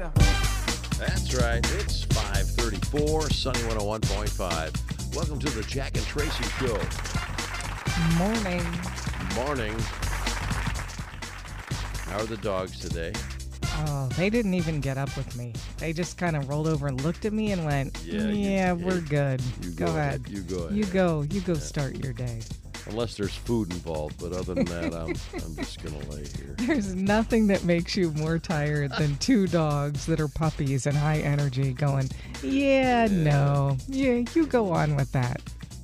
later. That's right. It's 534, Sunny 101.5. Welcome to the Jack and Traci Show. Morning. Morning. How are the dogs today? Oh, they didn't even get up with me. They just kind of rolled over and looked at me and went, Yeah, "Yeah, we're good. You go, ahead. You go ahead. You go. You go. Start your day." Unless there's food involved, but other than that, I'm, I'm just going to lay here. There's nothing that makes you more tired than two dogs that are puppies and high energy going, "Yeah, no, yeah, you go on with that."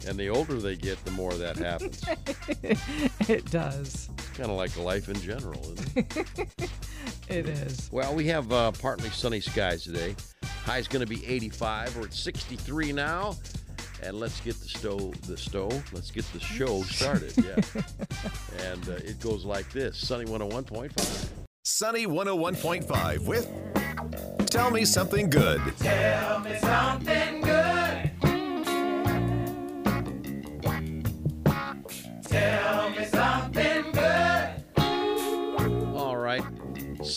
And the older they get, the more that happens. It does. It's kind of like life in general, isn't it? It is. Well, we have uh, partly sunny skies today. High's going to be 85. We're at 63 now. And let's get the stove, the stove, let's get the show started. Yeah. and uh, it goes like this Sunny 101.5. Sunny 101.5 with Tell Me Something Good. All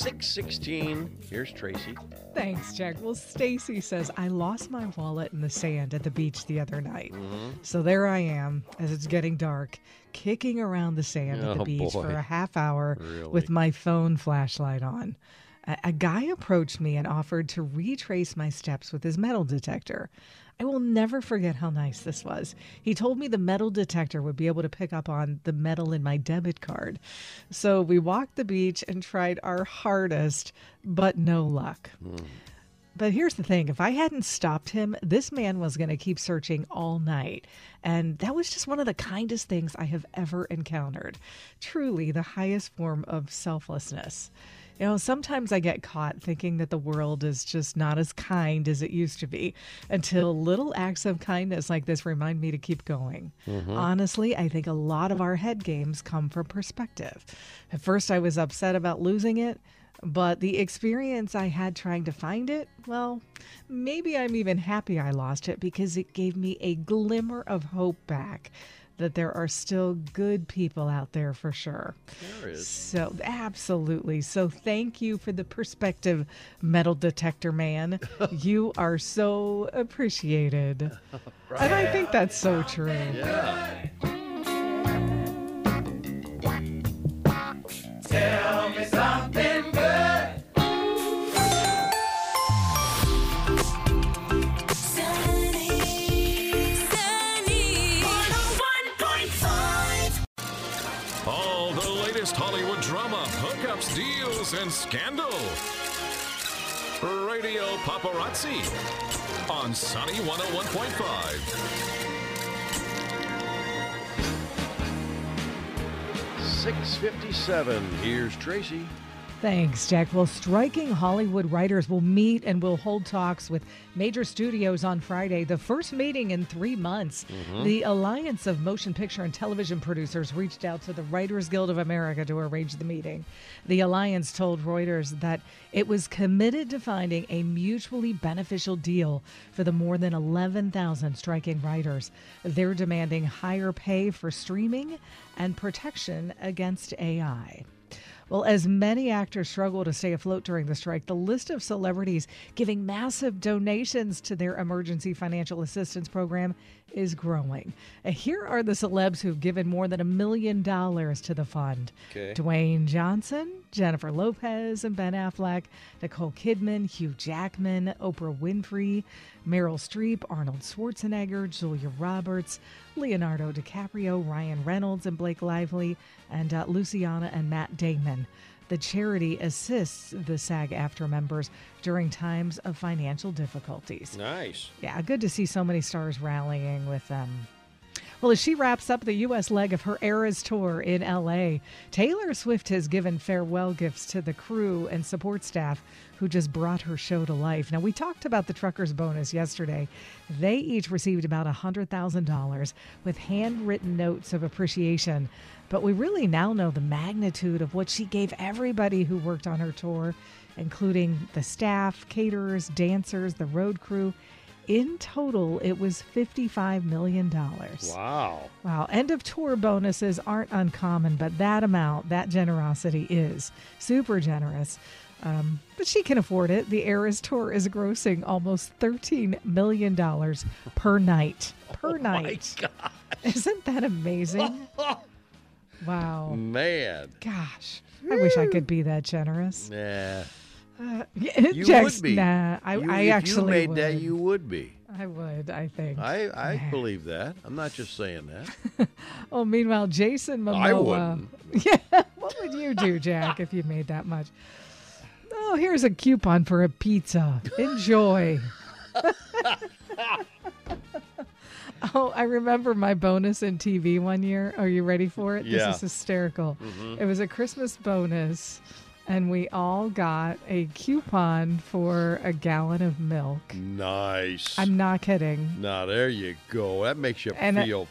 616. Here's Traci. Thanks, Jack. Well, Stacy says I lost my wallet in the sand at the beach the other night. Mm-hmm. So there I am as it's getting dark, kicking around the sand at the Oh, beach boy. for a half hour Really? with my phone flashlight on. A, guy approached me and offered to retrace my steps with his metal detector. I will never forget how nice this was. He told me the metal detector would be able to pick up on the metal in my debit card. So we walked the beach and tried our hardest, but no luck. But here's the thing if I hadn't stopped him, this man was going to keep searching all night. And that was just one of the kindest things I have ever encountered. Truly the highest form of selflessness. You know, sometimes I get caught thinking that the world is just not as kind as it used to be until little acts of kindness like this remind me to keep going. Mm-hmm. Honestly, I think a lot of our head games come from perspective. At first, I was upset about losing it. But the experience I had trying to find it, well, maybe I'm even happy I lost it because it gave me a glimmer of hope back that there are still good people out there for sure. There is. So, absolutely. So, thank you for the perspective, metal detector man. you are so appreciated. And I think that's so true. Yeah. Latest Hollywood drama, hookups, deals, and scandal. Radio Paparazzi on Sunny 101.5. 657. Here's Traci. Thanks, Jack. Well, striking Hollywood writers will meet and will hold talks with major studios on Friday, the first meeting in three months. Mm-hmm. The Alliance of Motion Picture and Television Producers reached out to the Writers Guild of America to arrange the meeting. The Alliance told Reuters that it was committed to finding a mutually beneficial deal for the more than 11,000 striking writers. They're demanding higher pay for streaming and protection against AI. Well, as many actors struggle to stay afloat during the strike, the list of celebrities giving massive donations to their emergency financial assistance program is growing. Here are the celebs who've given more than a million dollars to the fund Okay. Dwayne Johnson, Jennifer Lopez, and Ben Affleck, Nicole Kidman, Hugh Jackman, Oprah Winfrey, Meryl Streep, Arnold Schwarzenegger, Julia Roberts, Leonardo DiCaprio, Ryan Reynolds, and Blake Lively, and uh, Luciana and Matt Damon. The charity assists the SAG AFTRA members during times of financial difficulties. Nice. Yeah, good to see so many stars rallying with them. Well, as she wraps up the U.S. leg of her Eras tour in L.A., Taylor Swift has given farewell gifts to the crew and support staff who just brought her show to life. Now, we talked about the truckers bonus yesterday. They each received about $100,000 with handwritten notes of appreciation. But we really now know the magnitude of what she gave everybody who worked on her tour, including the staff, caterers, dancers, the road crew. In total, it was $55 million. Wow. Wow. End of tour bonuses aren't uncommon, but that amount, that generosity is super generous. Um, but she can afford it. The Eras Tour is grossing almost $13 million per night. Per night. Oh My Isn't that amazing? Wow. Man. Gosh. I wish I could be that generous. Nah. Uh, You would be. Nah, I, You- I if actually you made would. that, you would be. I would, I think. I, I Yeah. believe that. I'm not just saying that. Oh, meanwhile, Jason Momoa. I wouldn't. Yeah. What would you do, Jack, if you made that much? Oh, here's a coupon for a pizza. Enjoy. oh, I remember my bonus in TV one year. Are you ready for it? Yeah. This is hysterical. It was a Christmas bonus, and we all got a coupon for a gallon of milk. Nice. I'm not kidding. now there you go. That makes you And feel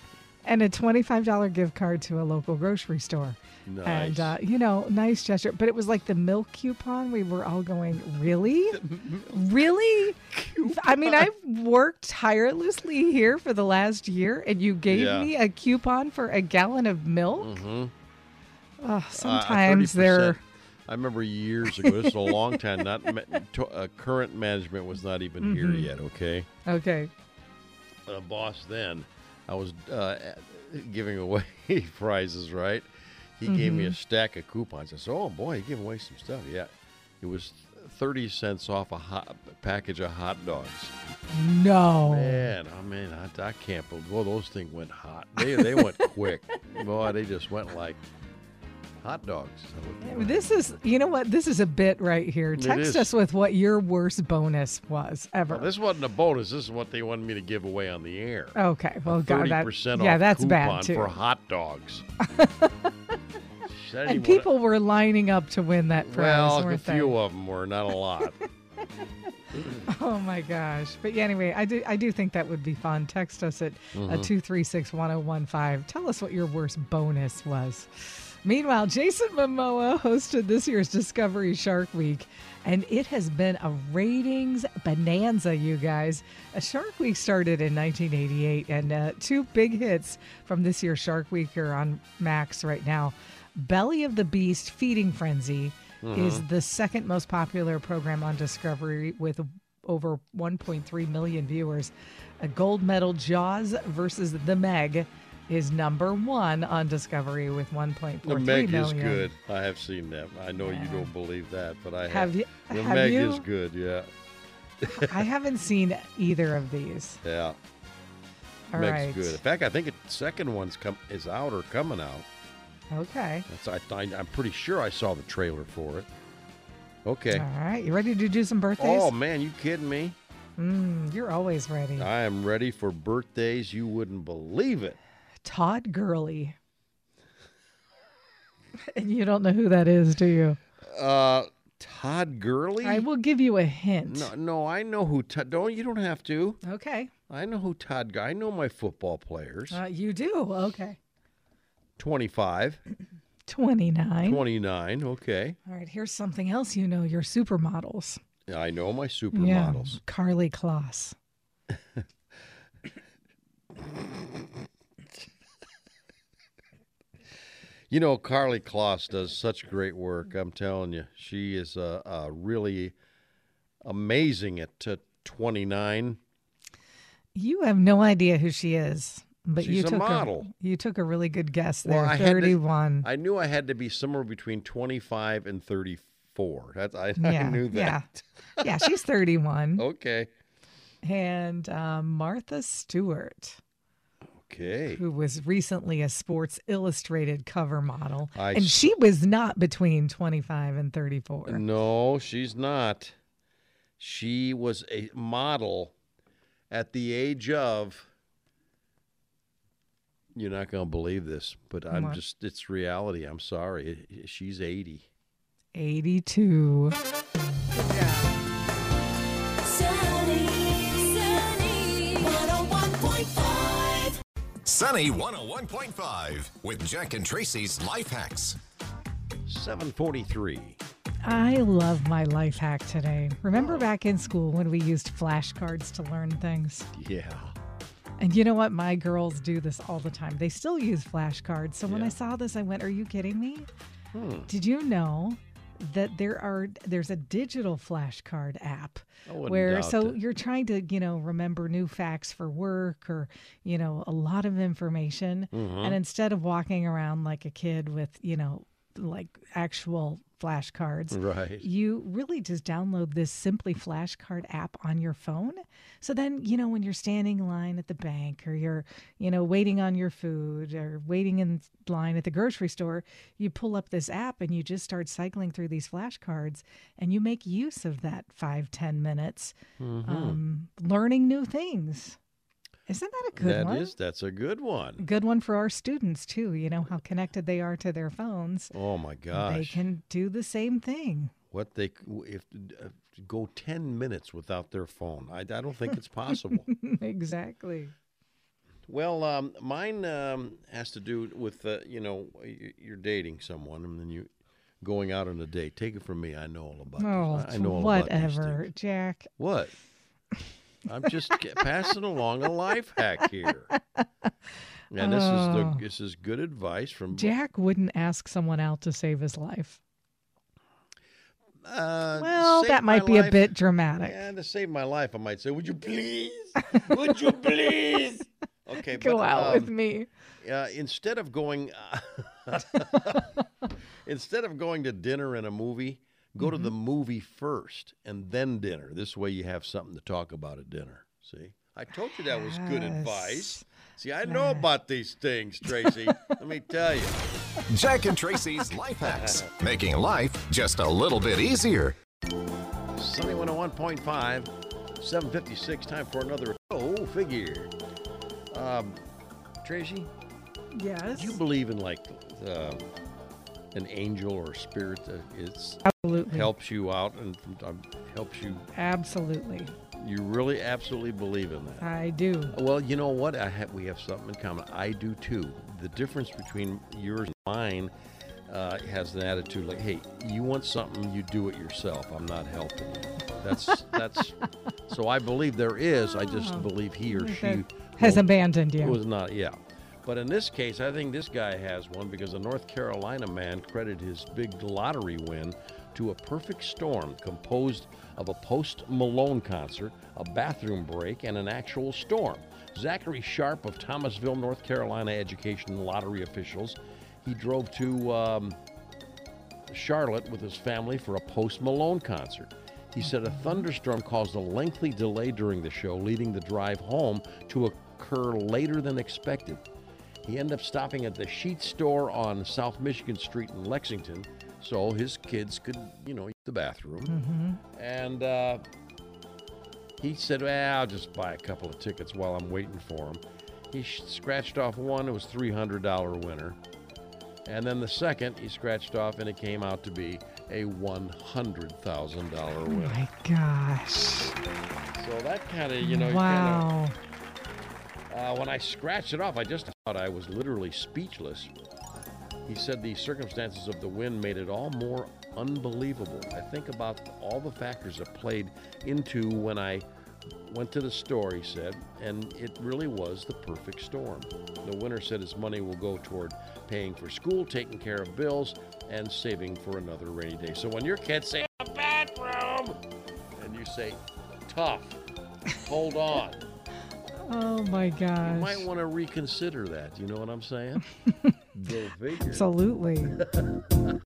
And a $25 gift card to a local grocery store. nice. And, uh, you know, nice gesture. But it was like the milk coupon. We were all going, really? really? I mean, I've worked tirelessly here for the last year, and you gave Yeah. me a coupon for a gallon of milk? mm-hmm. Oh, sometimes they're. I remember years ago. This is a long time. Not ma- to, uh, current management was not even here Mm-hmm. yet. Okay, Okay. uh, boss. Then I was uh, giving away prizes. Right, he gave me a Mm-hmm. stack of coupons. I said, "Oh boy, he gave away some stuff." Yeah, it was thirty cents off a hot package of hot dogs. No. Man, I mean, I, I can't believe. Well, those things went hot. They they went quick. Boy, they just went like hot dogs. This is, you know what? This is a bit right here. It Text is. us with what your worst bonus was ever. Well, this wasn't a bonus. This is what they wanted me to give away on the air. okay. Well, God, that, percent yeah, that's bad too. for hot dogs. and people were lining up to win that prize, well, a they? few of them were, not a lot. Oh my gosh! But yeah, anyway, I do I do think that would be fun. Text us at Mm-hmm. uh, two three six one zero one five. Tell us what your worst bonus was. Meanwhile, Jason Momoa hosted this year's Discovery Shark Week, and it has been a ratings bonanza. You guys, a Shark Week started in 1988, and uh, two big hits from this year's Shark Week are on Max right now. Belly of the Beast, Feeding Frenzy is the second most popular program on Discovery with over 1.3 million viewers. A gold medal Jaws versus The Meg is number one on Discovery with 1.43 The Meg million. is good. I have seen that. I know you don't believe that, but I have. Have you? The have Meg you? is good. Yeah, I haven't seen either of these. yeah. All Meg's right. good. In fact, I think it, second one's come is out or coming out. Okay. That's I, I, I'm pretty sure I saw the trailer for it. Okay. All right. You ready to do some birthdays? Oh man, you kidding me? Mm, you're always ready. I am ready for birthdays. You wouldn't believe it. Todd Gurley. and you don't know who that is, do you? Uh, Todd Gurley. I will give you a hint. No, no, I know who. Todd. Don't you don't have to. Okay. I know who Todd. I know my football players. Uh, you do. Okay. 25, 29. 29. Okay. All right. Here's something else you know your supermodels. I know my supermodels. Yeah. Karlie Kloss. You know, Karlie Kloss does such great work. I'm telling you, she is uh, uh, really amazing at uh, 29. You have no idea who she is, but you She's a took model. you took a really good guess Well, there. I had to- 31. I knew I had to be somewhere between 25 and 34. That's I, I knew that. yeah. yeah, she's 31. Okay. And um, Martha Stewart, Okay. who was recently a Sports Illustrated cover model, I and s- she was not between 25 and 34. No, she's not. She was a model at the age of. You're not going to believe this, but I'm What? just, it's reality. I'm sorry. She's 80. 82. Sunny 101.5 with Jack and Traci's Life Hacks. 743. I love my life hack today. Remember back in school when we used flashcards to learn things? Yeah. And you know what? My girls do this all the time. They still use flashcards. So when I saw this, I went, Are you kidding me? Hmm. Did you know that there are there's a digital flashcard app where so that. you're trying to you know remember new facts for work or you know a lot of information Mm-hmm. and instead of walking around like a kid with you know like actual flashcards Right. you really just download this simply flashcard app on your phone so then you know when you're standing in line at the bank or you're you know waiting on your food or waiting in line at the grocery store you pull up this app and you just start cycling through these flashcards and you make use of that five ten minutes Mm-hmm. um, learning new things isn't that a good That one is- that's a good one. good one for our students too you know how connected they are to their phones Oh my gosh! they can do the same thing what they if uh, go 10 minutes without their phone. I, I don't think it's possible. exactly well, um, mine um, has to do with uh, you know you're dating someone and then you going out on a date. Take it from me. I know all about. Oh. I I know all whatever. Jack. What? I'm just passing along a life hack here. And this is the Oh. this is good advice from Jack wouldn't ask someone out to save his life. Uh, Well, that might be a bit dramatic. Yeah, to save my life, I might say, "Would you please? Would you please?" Okay, Go but, out with um, me. uh, instead of going, instead of going to dinner and a movie, go to the Mm-hmm. movie first and then dinner. This way, you have something to talk about at dinner. See, I told you that was good advice. See, I know about these things, Traci. Let me tell you. Jack and Traci's Life Hacks, making life just a little bit easier. Sunny 101.5, 756. Time for another oh figure. Um, Traci, Yes. do you believe in like uh, an angel or spirit that is Absolutely. helps you out and um, helps you? Absolutely. You really absolutely believe in that? I do. Well, you know what? I have, we have something in common. I do too. The difference between yours and mine uh, has an attitude like, "Hey, you want something, you do it yourself. I'm not helping you." That's that's. so I believe there is. I just believe he or she has abandoned you. was not. Yeah. But in this case, I think this guy has one because a North Carolina man credited his big lottery win to a perfect storm composed of a Post Malone concert, a bathroom break, and an actual storm. Zachary Sharp of Thomasville, North Carolina education lottery officials, he drove to um, Charlotte with his family for a Post Malone concert. He said a thunderstorm caused a lengthy delay during the show, leading the drive home to occur later than expected. He ended up stopping at the Sheetz store on South Michigan Street in Lexington so his kids could, you know, use the bathroom. And uh, he said, well, I'll just buy a couple of tickets while I'm waiting for him. He sh- scratched off one, it was $300 winner. And then the second he scratched off, and it came out to be a $100,000 winner. Oh my gosh. So that kind of, you know, wow. of, uh, when I scratched it off, I just thought I was literally speechless. He said the circumstances of the win made it all more unbelievable. I think about all the factors that played into when I went to the store, he said, and it really was the perfect storm. The winner said his money will go toward paying for school, taking care of bills, and saving for another rainy day. So when your kids say, a bathroom, and you say, tough, hold on. Oh my gosh. You might want to reconsider that. You know what I'm saying? Absolutely.